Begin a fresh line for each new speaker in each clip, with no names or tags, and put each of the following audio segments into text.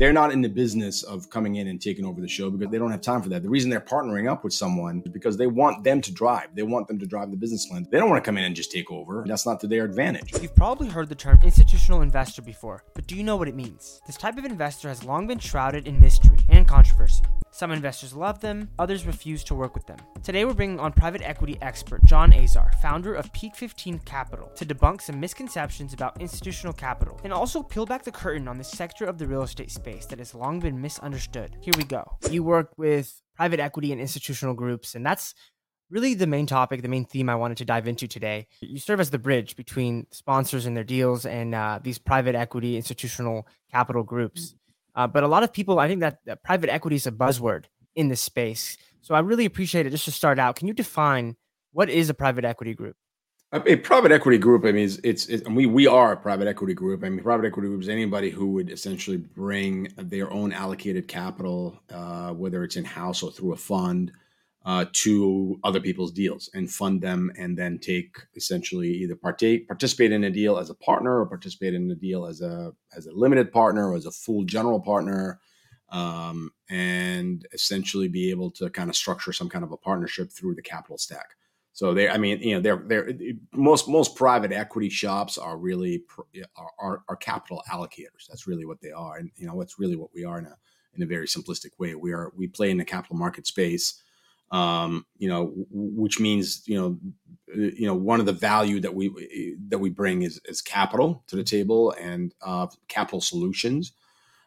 they're not in the business of coming in and taking over the show because they don't have time for that. The reason they're partnering up with someone is because they want them to drive. They want them to drive the business plan. They don't want to come in and just take over. That's not to their advantage.
You've probably heard the term institutional investor before, but do you know what it means? This type of investor has long been shrouded in mystery and controversy. Some investors love them, others refuse to work with them. Today we're bringing on private equity expert John Azar, founder of Peak 15 Capital, to debunk some misconceptions about institutional capital and also peel back the curtain on this sector of the real estate space that has long been misunderstood. Here we go. You work with private equity and institutional groups, and that's really the main topic, the main theme I wanted to dive into today. You serve as the bridge between sponsors and their deals and uh, these private equity institutional capital groups. Uh, but a lot of people, I think that, that private equity is a buzzword in this space. So I really appreciate it. Just to start out, can you define what is a private equity group?
A, private equity group, I mean, it's, it's, it's, we we are a private equity group. I mean, private equity group is anybody who would essentially bring their own allocated capital, uh, whether it's in house or through a fund, uh, to other people's deals and fund them, and then take essentially either partake participate in a deal as a partner or participate in a deal as a as a limited partner or as a full general partner, um, and essentially be able to kind of structure some kind of a partnership through the capital stack. So they, I mean, you know, they're they're most most private equity shops are really are, are, are capital allocators. That's really what they are, and you know, that's really what we are in a in a very simplistic way. We are we play in the capital market space um, you know, which means you know, uh, you know, one of the value that we that we bring is, is capital to the table and uh, capital solutions.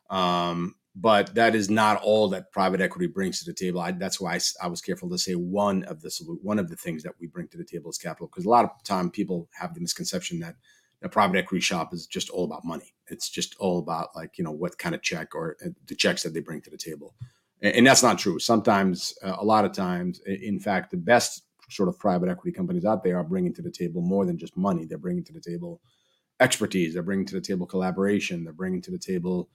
Um, but that is not all that private equity brings to the table. I, that's why I, I, was careful to say one of the one of the things that we bring to the table is capital, because a lot of time people have the misconception that a private equity shop is just all about money. It's just all about like you know what kind of check or uh, the checks that they bring to the table and that's not true. Sometimes, uh, a lot of times, in fact, the best sort of private equity companies out there are bringing to the table more than just money. They're bringing to the table expertise. They're bringing to the table collaboration. They're bringing to the table,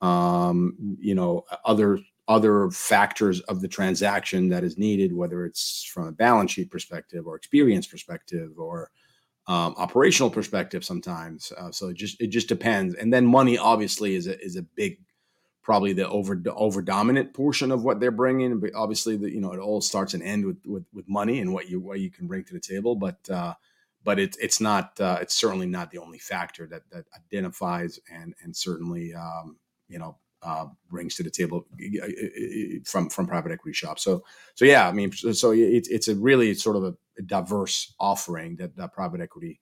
um, you know, other other factors of the transaction that is needed, whether it's from a balance sheet perspective or experience perspective or um, operational perspective. Sometimes, uh, so it just it just depends. And then money, obviously, is a is a big probably the over over dominant portion of what they're bringing. But obviously, the, you know, it all starts and ends with, with, with money and what you what you can bring to the table. But uh, but it's it's not uh, it's certainly not the only factor that that identifies and and certainly um, you know uh, brings to the table uh, uh, uh, from from private equity shops. So so yeah, I mean, so it's it's a really sort of a, diverse offering that, that private equity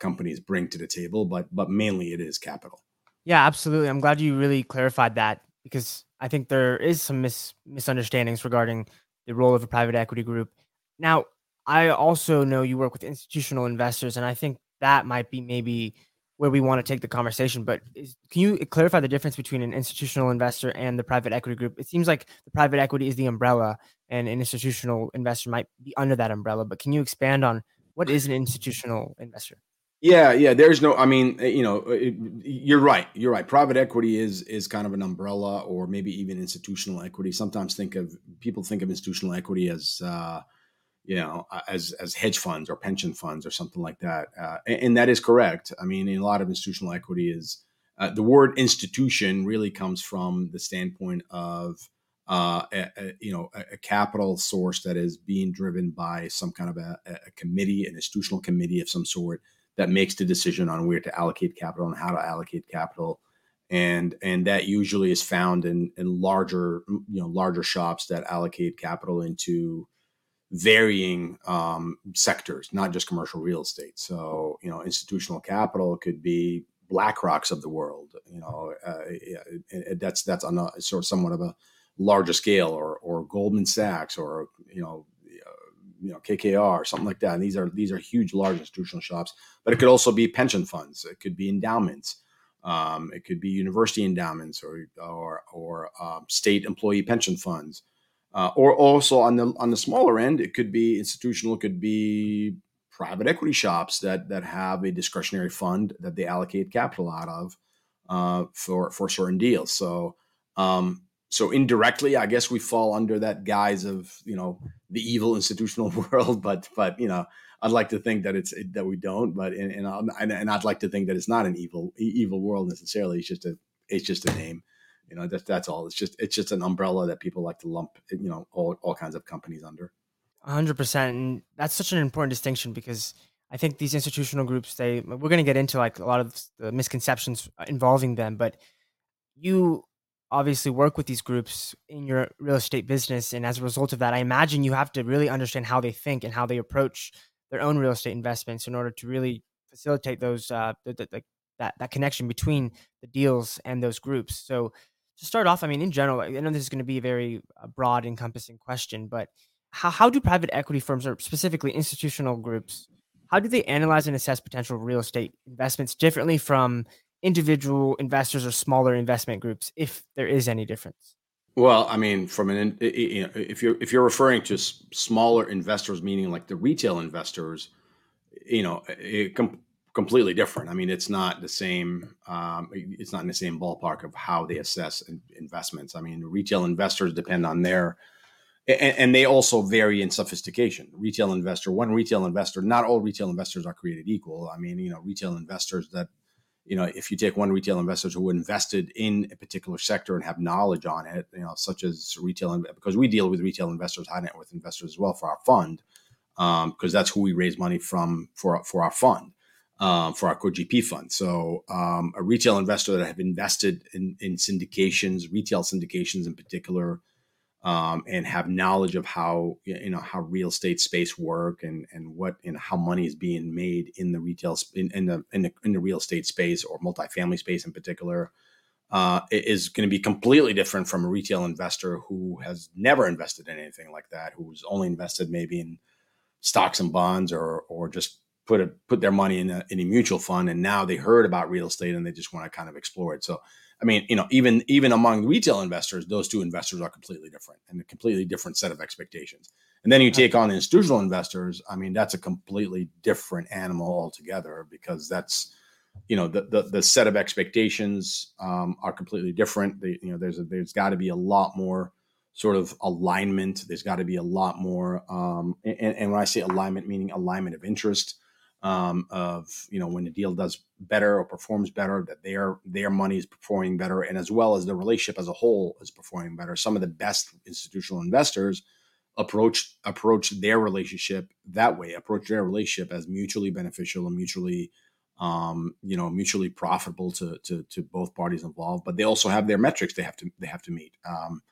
companies bring to the table, but but mainly it is capital.
Yeah, absolutely. I'm glad you really clarified that because I think there is some mis- misunderstandings regarding the role of a private equity group. Now, I also know you work with institutional investors, and I think that might be maybe where we want to take the conversation. But is, can you clarify the difference between an institutional investor and the private equity group? It seems like the private equity is the umbrella, and an institutional investor might be under that umbrella. But can you expand on what is an institutional investor?
Yeah, yeah. There's no. I mean, eh, you know, it, you're right. You're right. Private equity is is kind of an umbrella, or maybe even institutional equity. Sometimes think of people think of institutional equity as, uh, you know, as as hedge funds or pension funds or something like that. Uh, and, and, that is correct. I mean, a lot of institutional equity is uh, the word institution really comes from the standpoint of. Uh, a, a, you know, a, a, capital source that is being driven by some kind of a, a committee, an institutional committee of some sort, that makes the decision on where to allocate capital and how to allocate capital. And and that usually is found in in larger you know larger shops that allocate capital into varying um, sectors not just commercial real estate. So you know institutional capital could be BlackRocks of the world you know uh, that's that's on a sort of somewhat of a larger scale or or Goldman Sachs or you know you know KKR, or something like that. And these are these are huge, large institutional shops. But it could also be pension funds. It could be endowments. Um, it could be university endowments or or or um, state employee pension funds. Uh, or also on the on the smaller end, it could be institutional. It could be private equity shops that that have a discretionary fund that they allocate capital out of uh, for for certain deals. So um, so indirectly, I guess we fall under that guise of you know the evil institutional world. But but you know, I'd like to think that it's that we don't. But and and, and I'd like to think that it's not an evil evil world necessarily. It's just a it's just a name. You know, that's that's all. It's just it's just an umbrella that people like to lump you know all all kinds of companies under.
hundred percent, and that's such an important distinction because I think these institutional groups they we're going to get into like a lot of the misconceptions involving them, but you obviously work with these groups in your real estate business and as a result of that i imagine you have to really understand how they think and how they approach their own real estate investments in order to really facilitate those uh, the, the, the, that that connection between the deals and those groups. So to start off i mean in general i know this is going to be a very uh, broad encompassing question but how, how do private equity firms or specifically institutional groups how do they analyze and assess potential real estate investments differently from individual investors or smaller investment groups, if there is any difference?
Well, I mean, from an if you're if you're referring to smaller investors, meaning like the retail investors, you know, com- completely different. I mean, it's not the same. Um, it's not in the same ballpark of how they assess investments. I mean, retail investors depend on their and, and, they also vary in sophistication. Retail investor, one retail investor, not all retail investors are created equal. I mean, you know, retail investors that you know, if you take one retail investor who invested in a particular sector and have knowledge on it, you know, such as retail, because we deal with retail investors, high net worth investors as well for our fund, because um, that's who we raise money from for for our fund, um, for our co-GP fund. So um, a retail investor that have invested in, in syndications, retail syndications in particular, um, and have knowledge of how you know how real estate space work and and what and how money is being made in the retail in, in the, in the in the real estate space or multifamily space in particular uh, is going to be completely different from a retail investor who has never invested in anything like that, who's only invested maybe in stocks and bonds or or just put a put their money in a, in a mutual fund and now they heard about real estate and they just want to kind of explore it. So I mean, you know, even even among retail investors, those two investors are completely different and a completely different set of expectations. And then you take on institutional investors. I mean, that's a completely different animal altogether because that's, you know, the the, the set of expectations um, are completely different. They, you know, there's a, there's got to be a lot more sort of alignment. There's got to be a lot more, um, and, and when I say alignment, meaning alignment of interest um, of you know when the deal does better or performs better that their their money is performing better and as well as the relationship as a whole is performing better. Some of the best institutional investors approach approach their relationship that way approach their relationship as mutually beneficial and mutually um, you know mutually profitable to, to to both parties involved. But they also have their metrics they have to they have to meet. Um,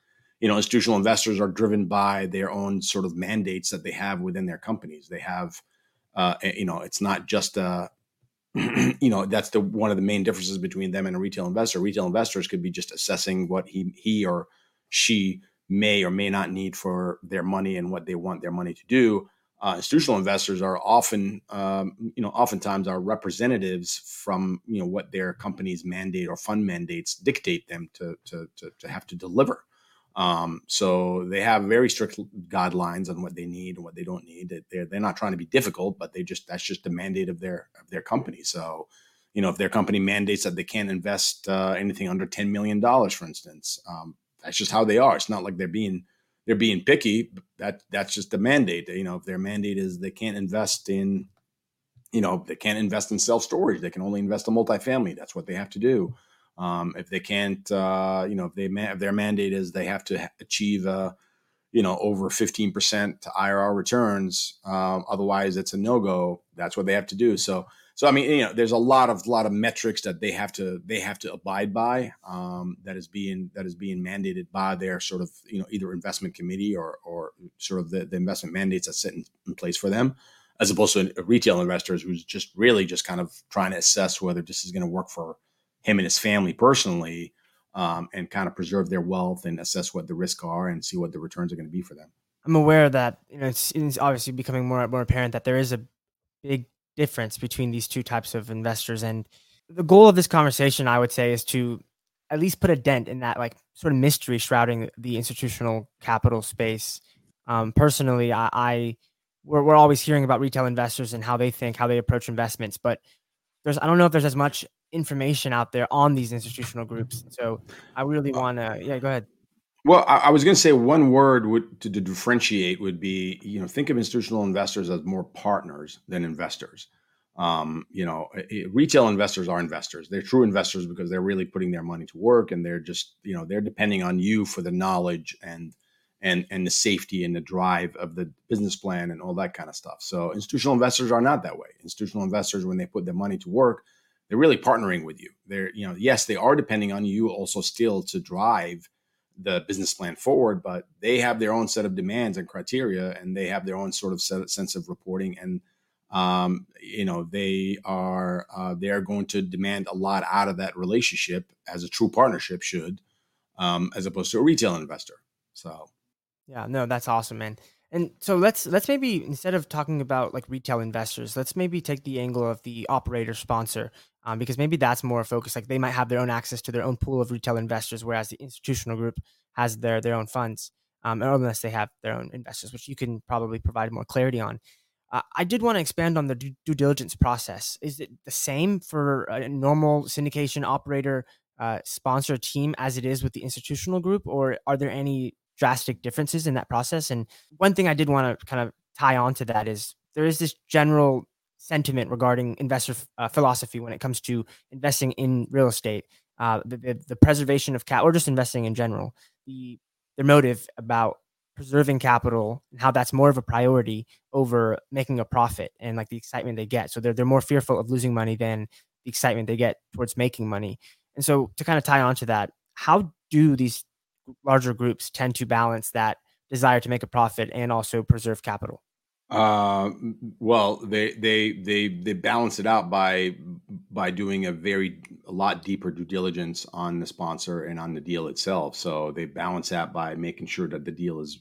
you know institutional investors are driven by their own sort of mandates that they have within their companies. They have uh, you know, it's not just a, you know, that's the one of the main differences between them and a retail investor. Retail investors could be just assessing what he he or she may or may not need for their money and what they want their money to do. Uh, institutional investors are often, um, you know, oftentimes are representatives from you know what their company's mandate or fund mandates dictate them to to to, to have to deliver. Um, so they have very strict guidelines on what they need and what they don't need. They're they're not trying to be difficult, but they just that's just the mandate of their of their company. So, you know, if their company mandates that they can't invest uh, anything under ten million dollars, for instance, um, that's just how they are. It's not like they're being they're being picky. That that's just the mandate. You know, if their mandate is they can't invest in, you know, they can't invest in self storage. They can only invest in multifamily. That's what they have to do. Um, if they can't, uh, you know, if they if their mandate is they have to achieve, uh, you know, over 15% to IRR returns, um, otherwise it's a no go. That's what they have to do. So, so I mean, you know, there's a lot of lot of metrics that they have to they have to abide by. Um, that is being that is being mandated by their sort of you know either investment committee or or sort of the, the investment mandates that sit in, in place for them as opposed to retail investors who's just really just kind of trying to assess whether this is going to work for him and his family personally um, and kind of preserve their wealth and assess what the risks are and see what the returns are going to be for them.
I'm aware that you know it's, it's obviously becoming more more apparent that there is a big difference between these two types of investors, and the goal of this conversation, I would say, is to at least put a dent in that like sort of mystery shrouding the institutional capital space. Um, personally, I, I we're, we're always hearing about retail investors and how they think, how they approach investments, but there's I don't know if there's as much information out there on these institutional groups. So I really uh, want to, yeah, go ahead.
Well, I, I was going to say one word would, to, to, differentiate would be, you know, think of institutional investors as more partners than investors. um, you know, retail investors are investors. They're true investors because they're really putting their money to work, and they're just, you know, they're depending on you for the knowledge and and and the safety and the drive of the business plan and all that kind of stuff. So institutional investors are not that way. Institutional investors, when they put their money to work, they're really partnering with you. They're, you know, yes, they are depending on you also still to drive the business plan forward, but they have their own set of demands and criteria, and they have their own sort of sense of reporting and um, you know they are uh, they are going to demand a lot out of that relationship as a true partnership should um, as opposed to a retail investor. So.
Yeah no that's awesome man and so let's let's maybe instead of talking about like retail investors let's maybe take the angle of the operator sponsor um, because maybe that's more focused like they might have their own access to their own pool of retail investors whereas the institutional group has their their own funds um, unless they have their own investors which you can probably provide more clarity on uh, I did want to expand on the due, due, diligence process. Is it the same for a normal syndication operator uh, sponsor team as it is with the institutional group, or are there any drastic differences in that process? And one thing I did want to kind of tie on to that is there is this general sentiment regarding investor uh, philosophy when it comes to investing in real estate, uh, the, the, the preservation of cat, or just investing in general. The their motive about preserving capital and how that's more of a priority over making a profit and like the excitement they get. So they're they're more fearful of losing money than the excitement they get towards making money. And so to kind of tie on to that, how do these larger groups tend to balance that desire to make a profit and also preserve capital?
Uh, well, they they they they balance it out by by doing a very a lot deeper due diligence on the sponsor and on the deal itself. So they balance that by making sure that the deal is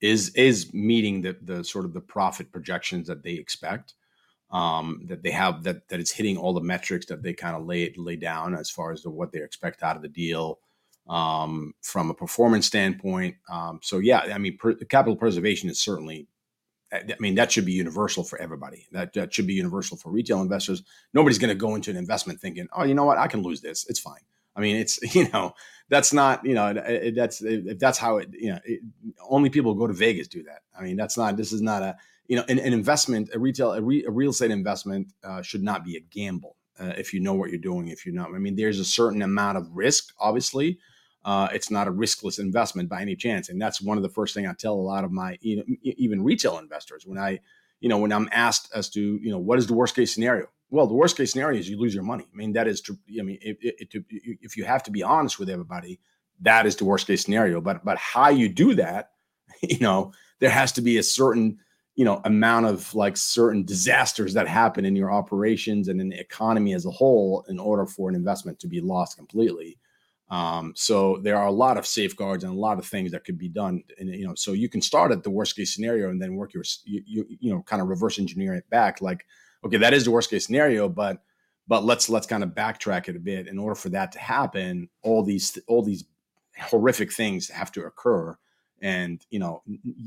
is is meeting the the sort of the profit projections that they expect. Um, that they have that that it's hitting all the metrics that they kind of lay lay down as far as the, what they expect out of the deal um, from a performance standpoint. Um, so yeah, I mean, per, capital preservation is certainly I mean, that should be universal for everybody. That, that should be universal for retail investors. Nobody's going to go into an investment thinking, oh, you know what, I can lose this. It's fine. I mean, it's you know, that's not you know, that's if that's how it you know, it, only people go to Vegas do that. I mean, that's not. This is not a you know, an, an investment, a retail, a, re, a, real estate investment uh, should not be a gamble. Uh, if you know what you're doing, if you know, I mean, there's a certain amount of risk, obviously, uh, it's not a riskless investment by any chance. And that's one of the first thing I tell a lot of my you know, even retail investors when I, you know, when I'm asked as to you know what is the worst case scenario. Well, the worst case scenario is you lose your money. I mean, that is true. I mean, if, if you have to be honest with everybody, that is the worst case scenario. But but how you do that, you know, there has to be a certain you know amount of like certain disasters that happen in your operations and in the economy as a whole in order for an investment to be lost completely um, so there are a lot of safeguards and a lot of things that could be done. And you know, so you can start at the worst case scenario and then work your you, you, you know kind of reverse engineer it back. Like, okay, that is the worst case scenario, but but let's let's kind of backtrack it a bit. In order for that to happen, all these all these horrific things have to occur, and you know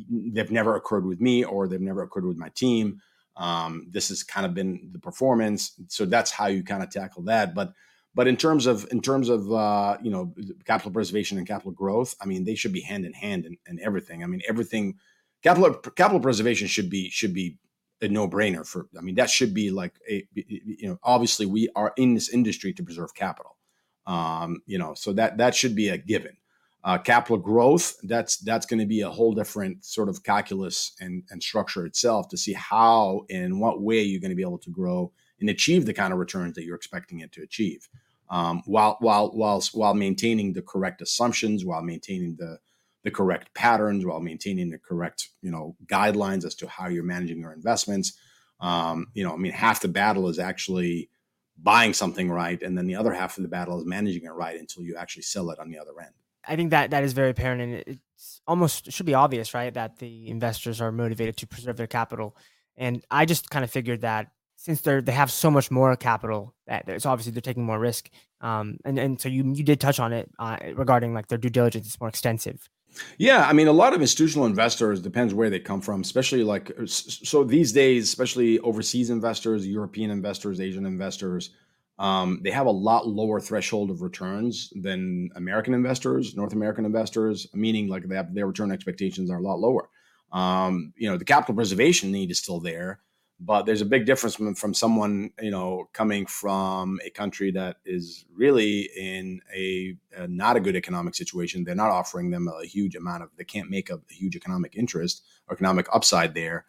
they've never occurred with me or they've never occurred with my team. Um, this has kind of been the performance, so that's how you kind of tackle that, but but in terms of in terms of uh, you know capital preservation and capital growth, I mean they should be hand in hand in, in everything. I mean everything capital capital preservation should be should be a no brainer for. I mean that should be like a you know obviously we are in this industry to preserve capital. Um, you know so that that should be a given. Uh, capital growth that's that's going to be a whole different sort of calculus and, and structure itself to see how and what way you're going to be able to grow and achieve the kind of returns that you're expecting it to achieve, um, while while while while maintaining the correct assumptions, while maintaining the the correct patterns, while maintaining the correct you know guidelines as to how you're managing your investments. Um, you know, I mean, half the battle is actually buying something right, and then the other half of the battle is managing it right until you actually sell it on the other end.
I think that that is very apparent, and it's almost it should be obvious, right, that the investors are motivated to preserve their capital. And I just kind of figured that since they're they have so much more capital that it's obviously they're taking more risk um and and so you you did touch on it uh, regarding like their due diligence is more extensive.
Yeah i mean a lot of institutional investors depends where they come from especially like so these days especially overseas investors european investors asian investors um, they have a lot lower threshold of returns than american investors north american investors meaning like they have, their return expectations are a lot lower. Um, you know the capital preservation need is still there but there's a big difference from, from someone you know coming from a country that is really in a, a, not a good economic situation. They're not offering them a huge amount of they can't make a, a, huge economic interest or economic upside there.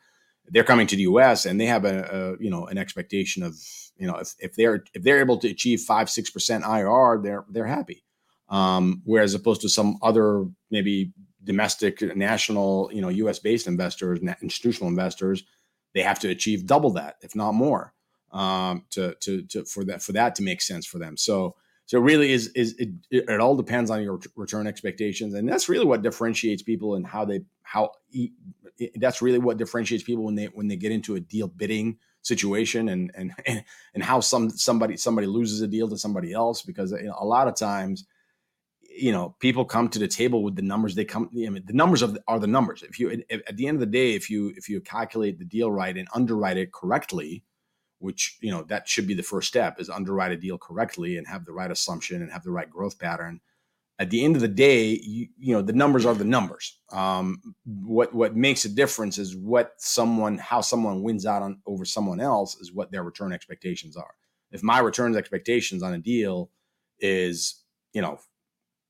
They're coming to the us and they have a, a you know an expectation of you know if, if they're if they're able to achieve five six percent irr they're they're happy. Um, whereas opposed to some other maybe domestic national you know us based investors institutional investors they have to achieve double that, if not more, um, to, to, to, for that, for that to make sense for them. So, so it really is, is it, it all depends on your return expectations. And that's really what differentiates people and how they, how that's really what differentiates people when they, when they get into a deal bidding situation and, and, and how some, somebody, somebody loses a deal to somebody else, because a lot of times, you know people come to the table with the numbers they come I mean, the numbers of are the numbers. If you if, at the end of the day if you if you calculate the deal right and underwrite it correctly which you know that should be the first step is underwrite a deal correctly and have the right assumption and have the right growth pattern. At the end of the day you, you know the numbers are the numbers. Um, what what makes a difference is what someone how someone wins out on over someone else is what their return expectations are. If my return expectations on a deal is you know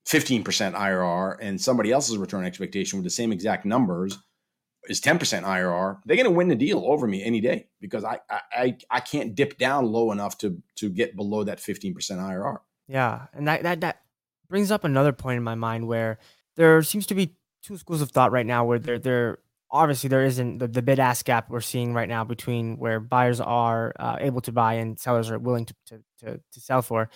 15% IRR and somebody else's return expectation with the same exact numbers is 10% IRR, they're going to win the deal over me any day because I, I I can't dip down low enough to to get below that 15% IRR.
Yeah, and that that that brings up another point in my mind where there seems to be two schools of thought right now where there there obviously there isn't the, the bid ask gap we're seeing right now between where buyers are uh, able to buy and sellers are willing to, to, to, to sell for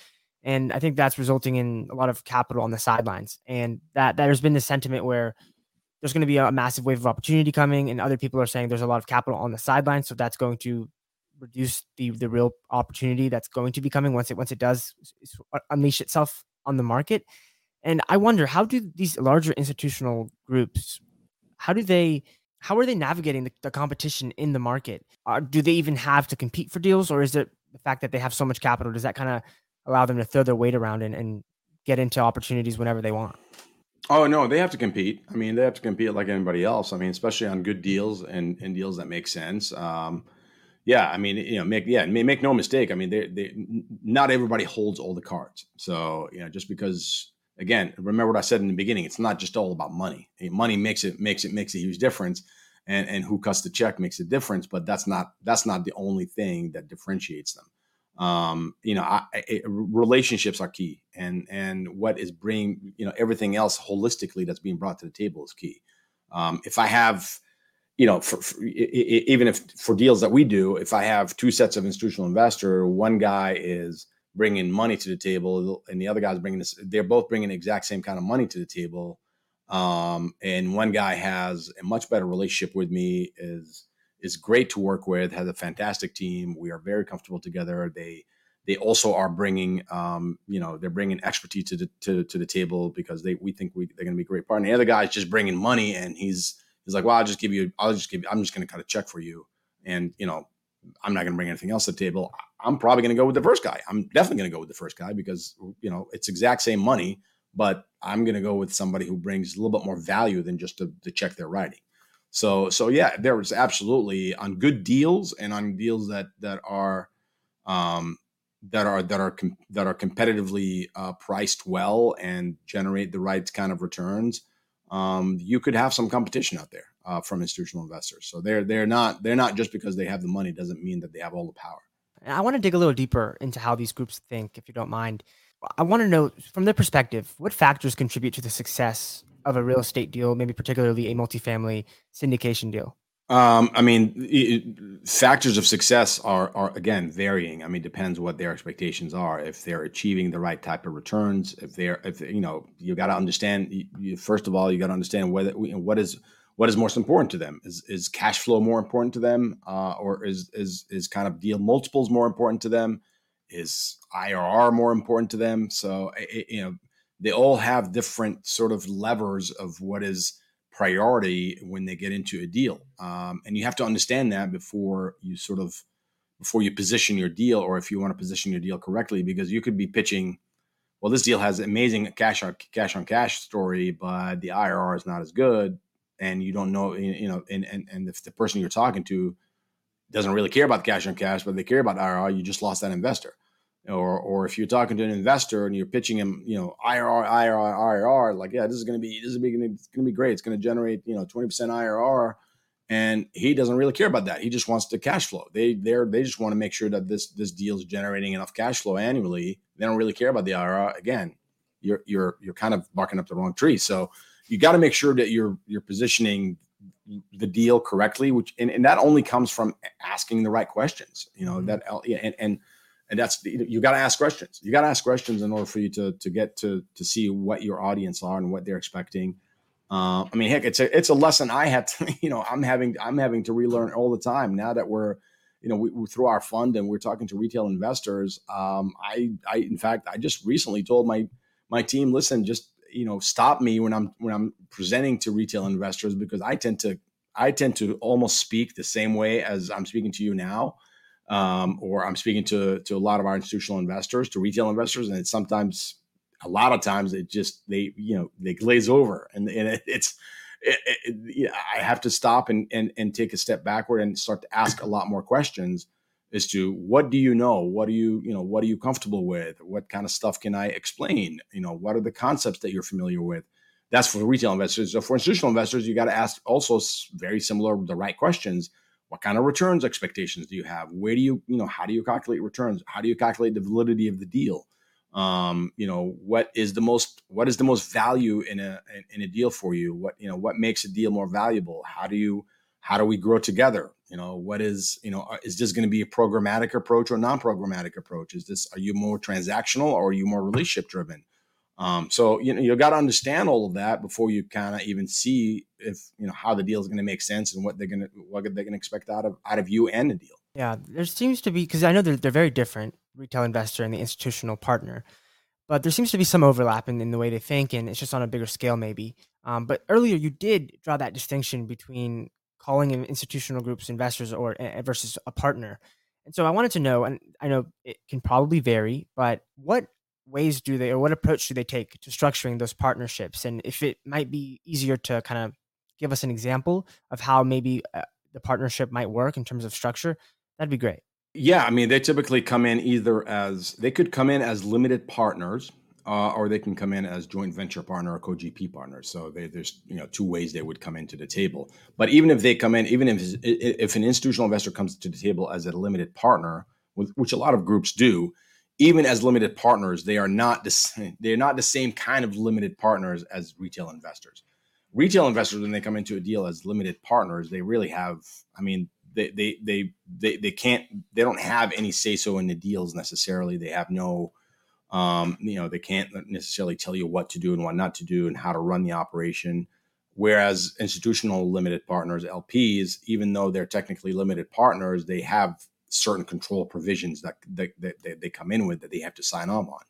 and I think that's resulting in a lot of capital on the sidelines. And that, there's been this sentiment where there's going to be a massive wave of opportunity coming, and other people are saying there's a lot of capital on the sidelines, so that's going to reduce the the real opportunity that's going to be coming once it once it does unleash itself on the market. And I wonder how do these larger institutional groups, how do they how are they navigating the, the competition in the market? Uh, do they even have to compete for deals, or is it the fact that they have so much capital? Does that kind of allow them to throw their weight around and, and get into opportunities whenever they want.
Oh no, they have to compete. I mean, they have to compete like anybody else. I mean, especially on good deals and, and deals that make sense. Um, yeah, I mean, you know, make yeah, make no mistake. I mean, they, they not everybody holds all the cards. So you know, just because again, remember what I said in the beginning, it's not just all about money. Money makes it makes it makes a huge difference, and and who cuts the check makes a difference. But that's not that's not the only thing that differentiates them um, you know, I, relationships are key, and and what is bringing you know everything else holistically that's being brought to the table is key. Um, if I have, you know, for, for, even if for deals that we do, if I have two sets of institutional investor, one guy is bringing money to the table, and the other guy's bringing this. They're both bringing the exact same kind of money to the table, um, and one guy has a much better relationship with me is is great to work with, has a fantastic team. We are very comfortable together. They they also are bringing um, you know they're bringing expertise to the to, to the table because they we think we, they're going to be great partner. The other guy's just bringing money and he's he's like, well, I'll just give you, I'll just give, you, I'm just going to cut a check for you, and you know, I'm not going to bring anything else to the table. I'm probably going to go with the first guy. I'm definitely going to go with the first guy because you know it's exact same money, but I'm going to go with somebody who brings a little bit more value than just the, the check they're writing. So so yeah, there was absolutely on good deals and on deals that that are um, that are that are com- that are competitively uh, priced well and generate the right kind of returns. Um, you could have some competition out there uh, from institutional investors. So they're they're not they're not just because they have the money doesn't mean that they have all the power.
I want to dig a little deeper into how these groups think, if you don't mind. I want to know from their perspective, what factors contribute to the success of a real estate deal, maybe particularly a multifamily syndication deal?
Um, I mean, it, factors of success are, are again varying. I mean, depends what their expectations are. If they're achieving the right type of returns, if they're, if you know, you got to understand. You, first of all, you got to understand whether what is what is most important to them. Is is cash flow more important to them, uh, or is is is kind of deal multiples more important to them? Is IRR more important to them? So, it, you know, they all have different sort of levers of what is priority when they get into a deal um, and you have to understand that before you sort of before you position your deal or if you want to position your deal correctly because you could be pitching well this deal has amazing cash on cash on cash story but the irr is not as good and you don't know you know and and, and if the person you're talking to doesn't really care about cash on cash, but they care about IRR, you just lost that investor. Or, or if you're talking to an investor and you're pitching him, you know, IRR, IRR, IRR, like, yeah, this is going to be, this is going to be great. It's going to generate, you know, 20% IRR. And he doesn't really care about that. He just wants the cash flow. They, they're, they just want to make sure that this, this deal is generating enough cash flow annually. They don't really care about the IRR. Again, you're, you're, you're kind of barking up the wrong tree. So you got to make sure that you're, you're positioning the deal correctly, which and, and that only comes from asking the right questions. You know mm-hmm. that and and and that's you got to ask questions. You got to ask questions in order for you to to get to to see what your audience are and what they're expecting. Uh, I mean, heck, it's a it's a lesson I had to you know I'm having I'm having to relearn all the time now that we're you know we, we through our fund and we're talking to retail investors. Um, I I in fact I just recently told my my team, listen, just you know stop me when I'm when I'm presenting to retail investors because I tend to I tend to almost speak the same way as I'm speaking to you now, um, or I'm speaking to to a lot of our institutional investors, to retail investors, and it's sometimes a lot of times it just they you know they glaze over, and and it, it's it, it, I have to stop and, and and take a step backward and start to ask a lot more questions as to what do you know? What do you you know what are you comfortable with? What kind of stuff can i explain? You know what are the concepts that you're familiar with? That's for retail investors. So for institutional investors you got to ask also very similar the right questions what kind of returns expectations do you have? Where do you you know how do you calculate returns? How do you calculate the validity of the deal? Um, you know what is the most what is the most value in a in a deal for you? What you know what makes a deal more valuable? How do you how do we grow together? You know what is you know uh, is this going to be a programmatic approach or non-programmatic approach? Is this are you more transactional or are you more relationship driven um, so you know you got to understand all of that before you kind of even see if you know how the deal is going to make sense and what they're going to what they're going to expect out of out of you and the deal
yeah there seems to be because i know they're, they're very different retail investor and the institutional partner but there seems to be some overlap in, in the way they think and it's just on a bigger scale maybe um, but earlier you did draw that distinction between calling in institutional groups investors or uh, versus a partner. And so I wanted to know, and I know it can probably vary, but what ways do they or what approach do they take to structuring those partnerships? And if it might be easier to kind of give us an example of how maybe uh, the partnership might work in terms of structure, that'd be great.
Yeah, I mean, they typically come in either as they could come in as limited partners, uh, or they can come in as joint venture partner or co-GP partner. So they, there's you know two ways they would come into the table. But even if they come in, even if if an institutional investor comes to the table as a limited partner, which a lot of groups do, even as limited partners, they are not the, they're not the same kind of limited partners as retail investors. Retail investors, when they come into a deal as limited partners, they really have. I mean, they they they they, they can't they don't have any say so in the deals necessarily. They have no um, you know, they can't necessarily tell you what to do and what not to do and how to run the operation. Whereas institutional limited partners, LPs, even though they're technically limited partners, they have certain control provisions that, that, that they come in with that they have to sign off on,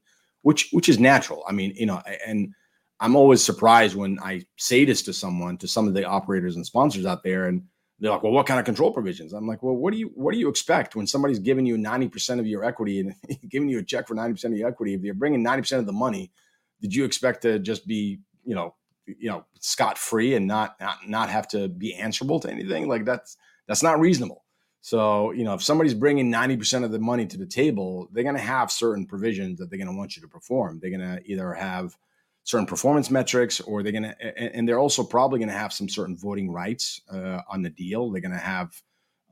which which is natural. I mean, you know, and I'm always surprised when I say this to someone, to some of the operators and sponsors out there, and they're like, well, what kind of control provisions? I'm like, well, what do you what do you expect when somebody's giving you 90% of your equity and giving you a check for 90% of your equity? If you're bringing 90% of the money, did you expect to just be, you know, you know, scot free and not, not not have to be answerable to anything? Like that's that's not reasonable. So, you know, if somebody's bringing 90% of the money to the table, they're going to have certain provisions that they're going to want you to perform. They're going to either have certain performance metrics, or they're going to, and they're also probably going to have some certain voting rights uh, on the deal. They're going to have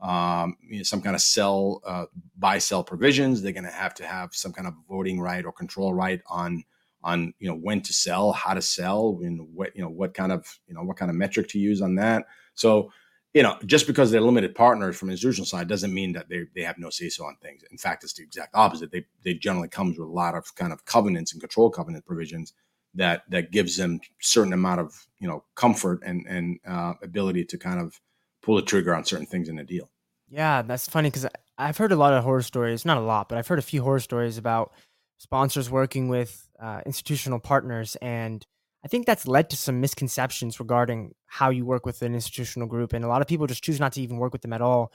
um, you know, some kind of sell, uh, buy, sell provisions. They're going to have to have some kind of voting right or control right on on you know when to sell, how to sell, and what you know what kind of you know what kind of metric to use on that. So you know, just because they're limited partners from institutional side doesn't mean that they, they have no say so on things. In fact, it's the exact opposite. They they generally comes with a lot of kind of covenants and control covenant provisions that that gives them certain amount of you know comfort and and uh, ability to kind of pull the trigger on certain things in a deal.
Yeah, that's funny because I've heard a lot of horror stories. Not a lot, but I've heard a few horror stories about sponsors working with uh, institutional partners, and I think that's led to some misconceptions regarding how you work with an institutional group, and a lot of people just choose not to even work with them at all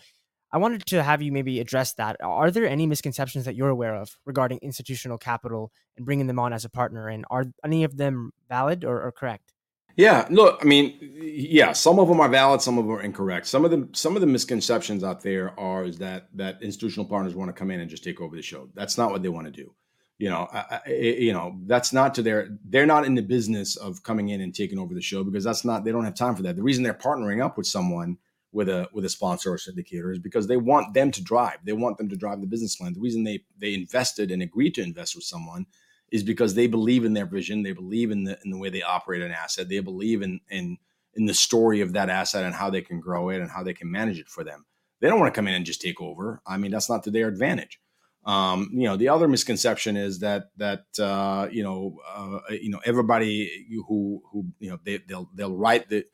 I wanted to have you maybe address that. Are there any misconceptions that you're aware of regarding institutional capital and bringing them on as a partner? And are any of them valid or, or correct?
Yeah, look, I mean, yeah, some of them are valid, some of them are incorrect. Some of the some of the misconceptions out there are is that that institutional partners want to come in and just take over the show. That's not what they want to do. You know, I, I, you know, that's not to their. They're not in the business of coming in and taking over the show because that's not. They don't have time for that. The reason they're partnering up with someone with a with a sponsor or syndicator is because they want them to drive. They want them to drive the business plan. The reason they they invested and agreed to invest with someone is because they believe in their vision. They believe in the in the way they operate an asset. They believe in in in the story of that asset and how they can grow it and how they can manage it for them. They don't want to come in and just take over. I mean, that's not to their advantage. Um, you know, the other misconception is that that uh, you know uh, you know everybody who who you know they, they'll they'll write the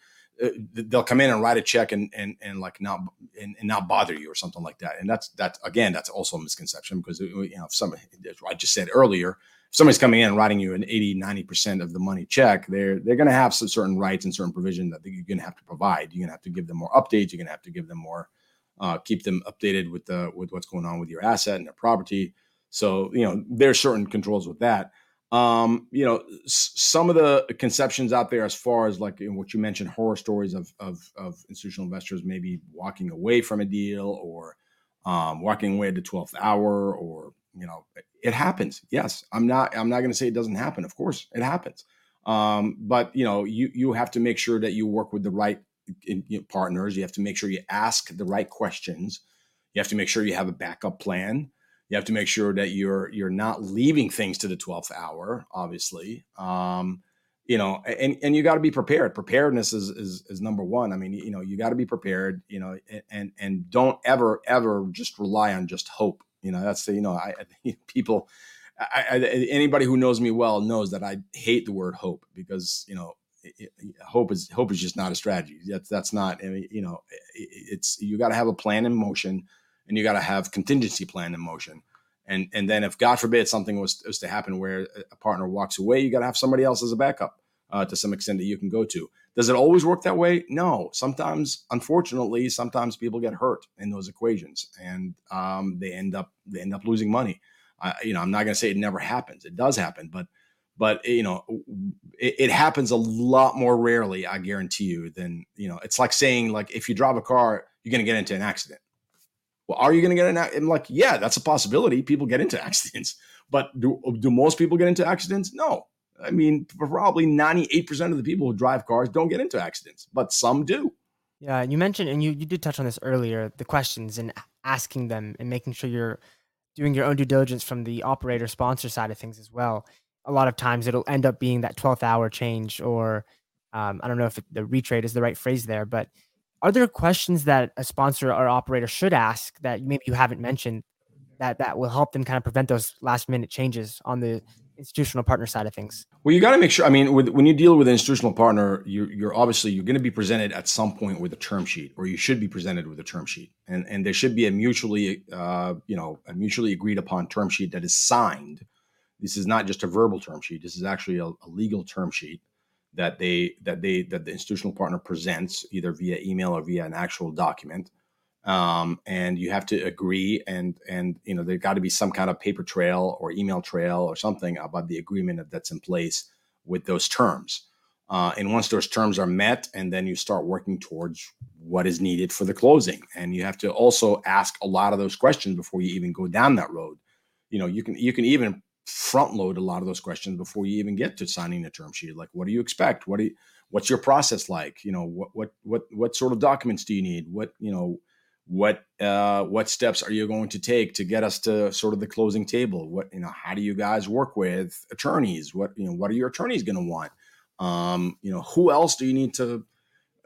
uh, they'll come in and write a check and and and like not and, and, not bother you or something like that. And that's that's again that's also a misconception because you know if somebody I just said earlier somebody's coming in and writing you an 80 90% of the money check they're they're going to have some certain rights and certain provision that you're going to have to provide you're going to have to give them more updates you're going to have to give them more uh, keep them updated with the with what's going on with your asset and their property. So you know there's certain controls with that. Um, you know s- some of the conceptions out there as far as like what you mentioned horror stories of, of of institutional investors maybe walking away from a deal or um, walking away at the 12th hour or you know it happens. Yes i'm not i'm not going to say it doesn't happen. Of course it happens. Um, but you know you you have to make sure that you work with the right you know, partners you have to make sure you ask the right questions. You have to make sure you have a backup plan. You have to make sure that you're you're not leaving things to the 12th hour obviously. Um, you know and and you got to be prepared. Preparedness is, is is number one. I mean you know you got to be prepared you know and and don't ever ever just rely on just hope. You know, that's the, you know, I, I people, I, I, anybody who knows me well knows that I hate the word hope because, you know, hope is hope is just not a strategy. That's that's not I mean, you know it's you got to have a plan in motion and you got to have contingency plan in motion. And and then if God forbid something was, was to happen where a partner walks away, you got to have somebody else as a backup uh, to some extent that you can go to. Does it always work that way? No. Sometimes, unfortunately, sometimes people get hurt in those equations, and um, they end up they end up losing money. Uh, you know, I'm not going to say it never happens. It does happen, but but you know, it, it, happens a lot more rarely. I guarantee you. Than you know, it's like saying like if you drive a car, you're going to get into an accident. Well, are you going to get an? I'm like, yeah, that's a possibility. People get into accidents, but do do most people get into accidents? No, I mean, probably 98% of the people who drive cars don't get into accidents, but some do.
Yeah, you mentioned, and you, you did touch on this earlier the questions and asking them and making sure you're doing your own due diligence from the operator sponsor side of things as well. A lot of times it'll end up being that 12th hour change, or um, I don't know if the retrade is the right phrase there, but are there questions that a sponsor or operator should ask that maybe you haven't mentioned that that will help them kind of prevent those last minute changes on the institutional partner side of things?
Well, you got to make sure. I mean, with, when you deal with an institutional partner, you're, you're obviously you're going to be presented at some point with a term sheet, or you should be presented with a term sheet, and and there should be a mutually, uh, you know, a mutually agreed upon term sheet that is signed. This is not just a verbal term sheet. This is actually a, a legal term sheet that they that they that the institutional partner presents either via email or via an actual document. Um, and you have to agree and and you know there got to be some kind of paper trail or email trail or something about the agreement that's in place with those terms. Uh, and once those terms are met and then you start working towards what is needed for the closing. And you have to also ask a lot of those questions before you even go down that road. You know you can you can even front load a lot of those questions before you even get to signing the term sheet like what do you expect what do you what's your process like you know what what what what sort of documents do you need what you know what uh, what steps are you going to take to get us to sort of the closing table? What you know, how do you guys work with attorneys? What you know, what are your attorneys going to want? Um, you know, who else do you need to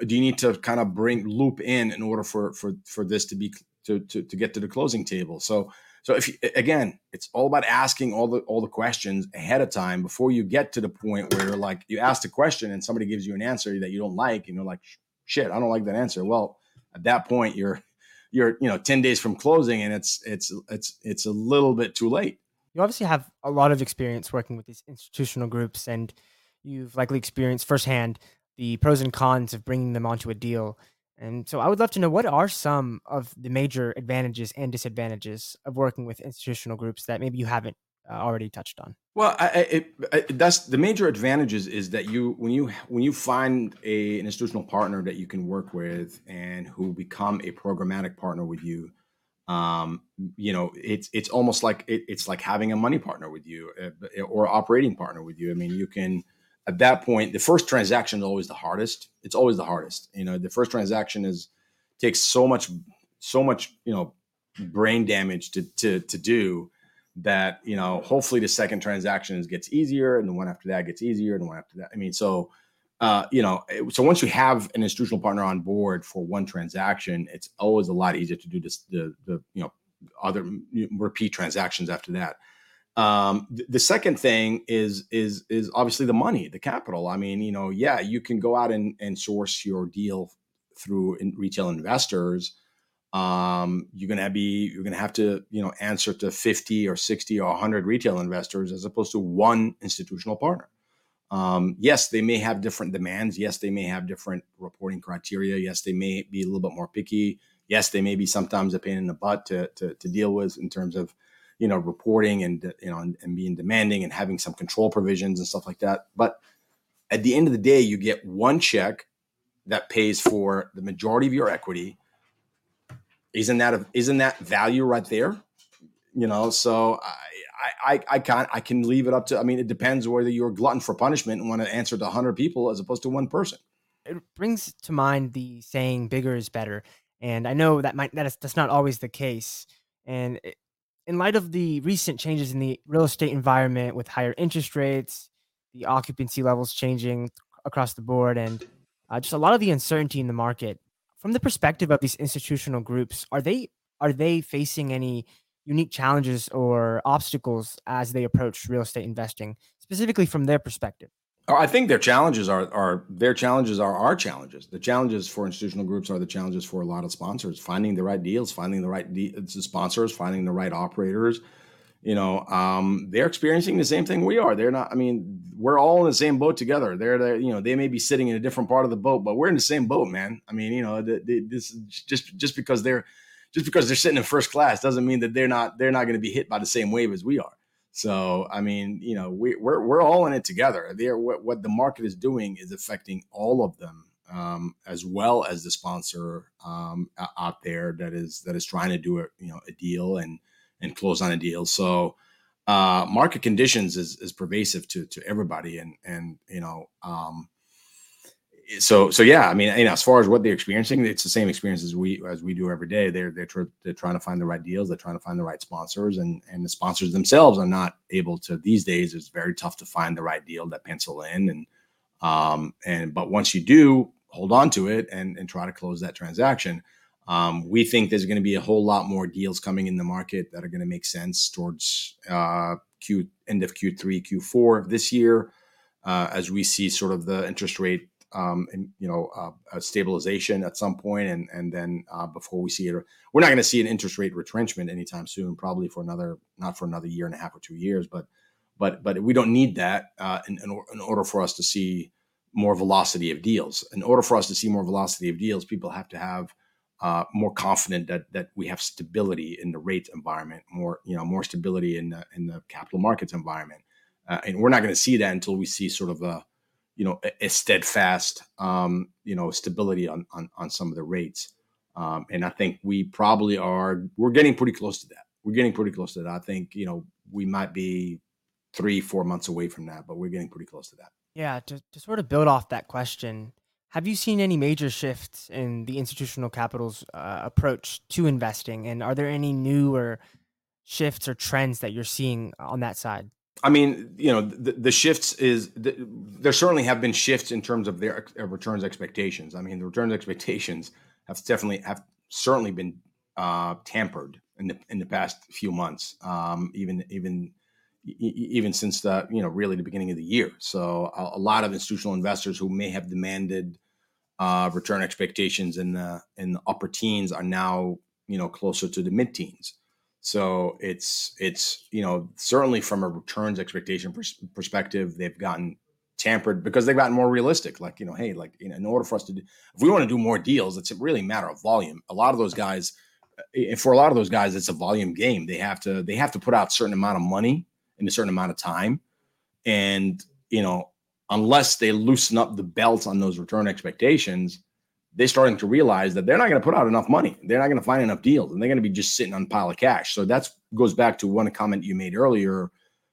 do you need to kind of bring loop in in order for for for this to be to to, to get to the closing table? So so if you, again, it's all about asking all the all the questions ahead of time before you get to the point where like you ask the question and somebody gives you an answer that you don't like and you're like, shit, I don't like that answer. Well, at that point you're you're you know 10 days from closing and it's it's it's it's a little bit too late
you obviously have a lot of experience working with these institutional groups and you've likely experienced firsthand the pros and cons of bringing them onto a deal and so i would love to know what are some of the major advantages and disadvantages of working with institutional groups that maybe you haven't uh, already touched on.
Well, I, I, that's the major advantages is that you when you when you find a, an institutional partner that you can work with and who become a programmatic partner with you, um, you know, it's it's almost like it, it's like having a money partner with you uh, or operating partner with you. I mean, you can at that point the first transaction is always the hardest. It's always the hardest. You know, the first transaction is takes so much so much you know brain damage to to to do that you know hopefully the second transaction gets easier and the one after that gets easier and the one after that i mean so uh, you know so once you have an institutional partner on board for one transaction it's always a lot easier to do this the the you know other repeat transactions after that um, the second thing is is is obviously the money the capital. I mean you know yeah you can go out and, and source your deal through in retail investors. Um, you're to be you're to have to you know answer to 50 or 60 or 100 retail investors as opposed to one institutional partner. Um, yes they may have different demands. Yes they may have different reporting criteria. Yes they may be a little bit more picky. Yes they may be sometimes a pain in the butt to, to, to deal with in terms of you know reporting and you know and, and being demanding and having some control provisions and stuff like that but at the end of the day you get one check that pays for the majority of your equity isn't that a, isn't that value right there? You know, so I, I, I can't, I can leave it up to, I mean, it depends whether you're glutton for punishment and want to answer to 100 people as opposed to one person.
It brings to mind the saying bigger is better. And I know that might, that is, that's not always the case. And in light of the recent changes in the real estate environment with higher interest rates, the occupancy levels changing across the board, and uh, just a lot of the uncertainty in the market, from the perspective of these institutional groups, are they are they facing any unique challenges or obstacles as they approach real estate investing, specifically from their perspective?
I think their challenges are are their challenges are our challenges. The challenges for institutional groups are the challenges for a lot of sponsors: finding the right deals, finding the right de- sponsors, finding the right operators, you know, um, they're experiencing the same thing we are. They're not. I mean, we're all in the same boat together. They're, the, you know, they may be sitting in a different part of the boat, but we're in the same boat, man. I mean, you know, the, the, this just just because they're just because they're sitting in first class doesn't mean that they're not they're not going to be hit by the same wave as we are. So, I mean, you know, we, we're we're all in it together. There, what what the market is doing is affecting all of them, um, as well as the sponsor um, out there that is that is trying to do a you know a deal and and close on a deal. So uh, market conditions is, is pervasive to to everybody, and and you know, um, so so yeah, I mean, you know, as far as what they're experiencing, it's the same experience as we as we do every day. They're they're tr- they're trying to find the right deals, they're trying to find the right sponsors, and and the sponsors themselves are not able to these days. It's very tough to find the right deal that pencil in, and um and but once you do, hold on to it and and try to close that transaction. Um, we think there's going to be a whole lot more deals coming in the market that are going to make sense towards uh, Q end of Q3, Q4 this year, uh, as we see sort of the interest rate, um, and, you know, uh, stabilization at some point, and and then uh, before we see it, we're not going to see an interest rate retrenchment anytime soon. Probably for another, not for another year and a half or two years, but but but we don't need that uh, in, in order for us to see more velocity of deals. In order for us to see more velocity of deals, people have to have uh, more confident that that we have stability in the rate environment, more you know more stability in the in the capital markets environment, uh, and we're not going to see that until we see sort of a you know a, steadfast um, you know stability on, on on some of the rates, um, and I think we probably are we're getting pretty close to that. We're getting pretty close to that. I think you know we might be three four months away from that, but we're getting pretty close to that.
Yeah, to, to sort of build off that question, have you seen any major shifts in the institutional capital's uh, approach to investing? And are there any new or shifts or trends that you're seeing on that side?
I mean, you know, the, the shifts is the, there certainly have been shifts in terms of their returns expectations. I mean, the returns expectations have definitely have certainly been uh, tampered in the in the past few months. Um, even even even since the you know really the beginning of the year. So a, a lot of institutional investors who may have demanded uh, return expectations in the in the upper teens are now you know closer to the mid teens. So it's it's you know certainly from a returns expectation pers- perspective, they've gotten tampered because they've gotten more realistic. Like you know, hey, like know, in order for us to do, if we want to do more deals, it's really matter of volume. A lot of those guys, eh, eh, for a lot of those guys, it's a volume game. They have to they have to put out a certain amount of money in a certain amount of time. And, you know, unless they loosen up the belt on those return expectations, they're starting to realize that they're not going to put out enough money. They're not going to find enough deals and they're going to be just sitting on a pile of cash. So that goes back to one comment you made earlier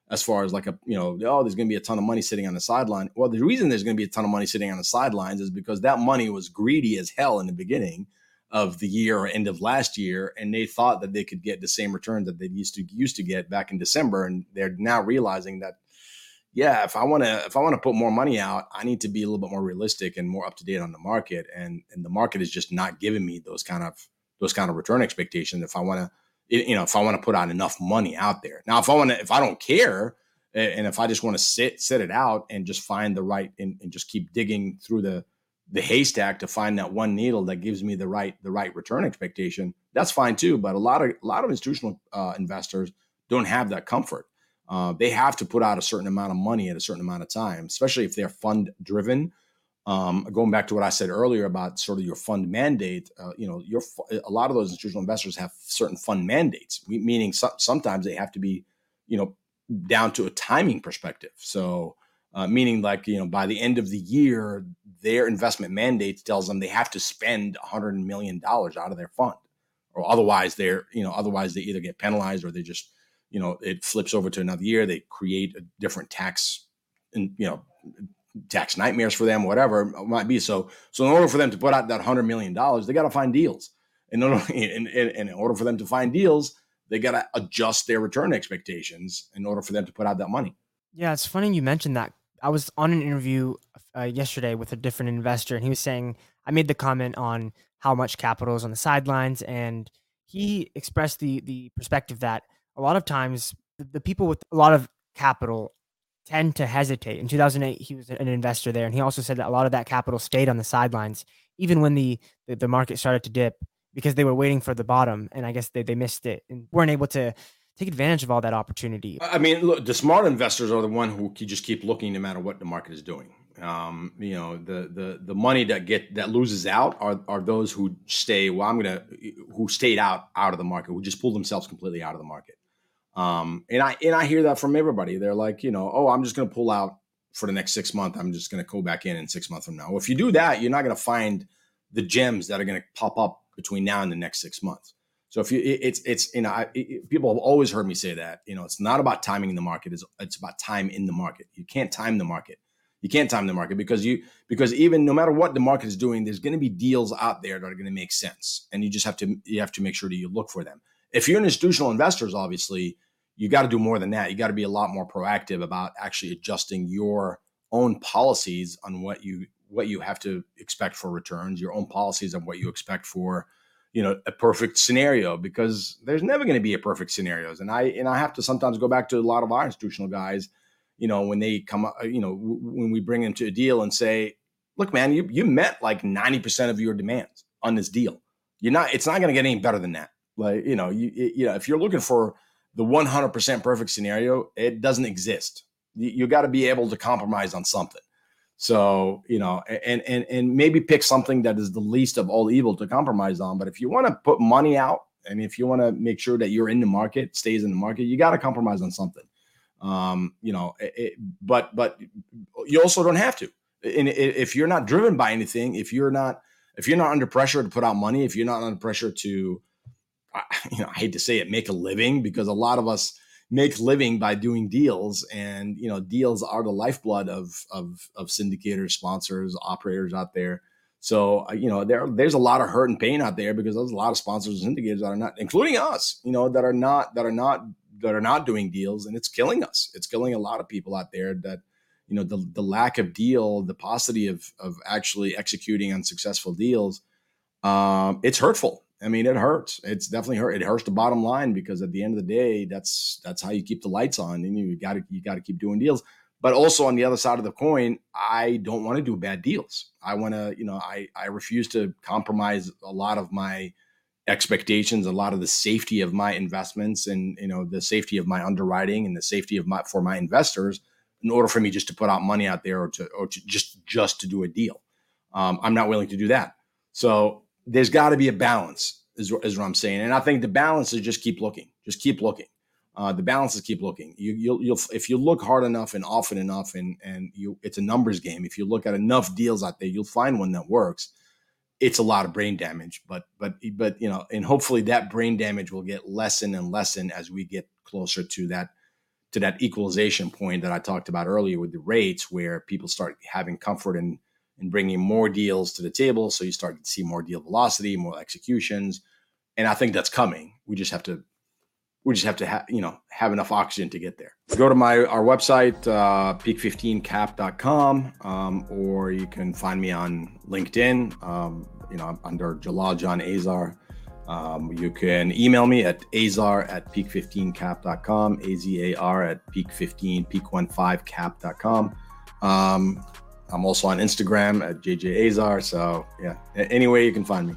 as far as like a, you know, oh, there's going to be a ton of money sitting on the sideline. Well, the reason there's going to be a ton of money sitting on the sidelines is because that money was greedy as hell in the beginning of the year or end of last year, and they thought that they could get the same return that they used to used to get back in December, and they're now realizing that yeah, if I want to if I want to put more money out, I need to be a little bit more realistic and more up to date on the market, and and the market is just not giving me those kind of those kind of return expectations. If I want to you know if I want to put out enough money out there. Now, if I want to if I don't care and if I just want to sit sit it out and just find the right and, and just keep digging through the the haystack to find that one needle that gives me the right the right return expectation that's fine too. But a lot of a lot of institutional uh, investors don't have that comfort uh, they have to put out a certain amount of money at a certain amount of time especially if they're fund driven um, going back to what i said earlier about sort of your fund mandate uh, you know your a lot of those institutional investors have certain fund mandates meaning so, sometimes they have to be you know down to a timing perspective. So uh, meaning like you know by the end of the year their investment mandate tells them they have to spend 100 million dollars out of their fund or otherwise they're you know otherwise they either get penalized or they just you know it flips over to another year they create a different tax and you know tax nightmares for them whatever it might be. So so in order for them to put out that 100 million dollars they got to find deals. And in, in, in, in order for them to find deals they got to adjust their return expectations in order for them to put out that money.
Yeah it's funny you mentioned that. I was on an interview uh, yesterday with a different investor, and he was saying I made the comment on how much capital is on the sidelines, and he expressed the the perspective that a lot of times the, the people with a lot of capital tend to hesitate. In 2008, he was an investor there, and he also said that a lot of that capital stayed on the sidelines even when the the, the market started to dip because they were waiting for the bottom, and I guess they, they missed it and weren't able to take advantage of all that opportunity.
I mean, look, the smart investors are the one who just keep looking no matter what the market is doing. Um, you know, the the the money that get that loses out are are those who stay. Well, I'm gonna who stayed out out of the market, who just pulled themselves completely out of the market. Um, and I and I hear that from everybody. They're like, you know, oh, I'm just gonna pull out for the next six months. I'm just gonna go back in in six months from now. Well, if you do that, you're not gonna find the gems that are gonna pop up between now and the next six months. So if you, it's it's you know, I, it, people have always heard me say that you know it's not about timing in the market; it's it's about time in the market. You can't time the market. You can't time the market because you because even no matter what the market is doing, there's going to be deals out there that are going to make sense, and you just have to you have to make sure that you look for them. If you're an institutional investors, obviously, you got to do more than that. You got to be a lot more proactive about actually adjusting your own policies on what you what you have to expect for returns, your own policies on what you expect for you know a perfect scenario because there's never going to be a perfect scenarios and i and i have to sometimes go back to a lot of our institutional guys you know when they come you know when we bring them to a deal and say look man you you met like 90% of your demands on this deal. You're not it's not going to get any better than that. Like you know you you know if you're looking for the 100% perfect scenario it doesn't exist you, you got to be able to compromise on something so, you know, and and and maybe pick something that is the least of all evil to compromise on. But if you want to put money out and if you want to make sure that you're in the market, stays in the market, you got to compromise on something. Um, you know, it, but but you also don't have to. And if you're not driven by anything, if you're not if you're not under pressure to put out money, if you're not under pressure to, you know, I hate to say it, make a living because a lot of us make living by doing deals and you know deals are the lifeblood of of of syndicators sponsors operators out there. So uh, you know there there's a lot of hurt and pain out there because there's a lot of sponsors and syndicators that are not including us you know that are not that are not that are not doing deals and it's killing us. It's killing a lot of people out there that you know the the lack of deal the paucity of of actually executing on successful deals um it's hurtful I mean, it hurts. It's definitely hurt. It hurts the bottom line because at the end of the day, that's that's how you keep the lights on, and you got to you got to keep doing deals. But also on the other side of the coin, I don't want to do bad deals. I want to, you know, I I refuse to compromise a lot of my expectations, a lot of the safety of my investments, and you know, the safety of my underwriting and the safety of my for my investors, in order for me just to put out money out there or to or to just just to do a deal. Um, I'm not willing to do that. So there's got to be a balance, is, is what I'm saying. And I think the balance is just keep looking, just keep looking. uh, the balances keep looking. You, you'll, you'll, if you look hard enough and often enough, and and you, it's a numbers game. If you look at enough deals out there, you'll find one that works. It's a lot of brain damage, but but but you know, and hopefully that brain damage will get lessen and lessen as we get closer to that to that equalization point that I talked about earlier with the rates, where people start having comfort in in bringing more deals to the table. So you start to see more deal velocity, more executions, and I think that's coming. We just have to we just have to have you know have enough oxygen to get there go to my our website uh, peak15cap.com um, or you can find me on linkedin um, you know under jalal john azar um, you can email me at azar at peak15cap.com a-z-a-r at peak15 peak15cap.com um, i'm also on instagram at jj azar so yeah. Any way you can find me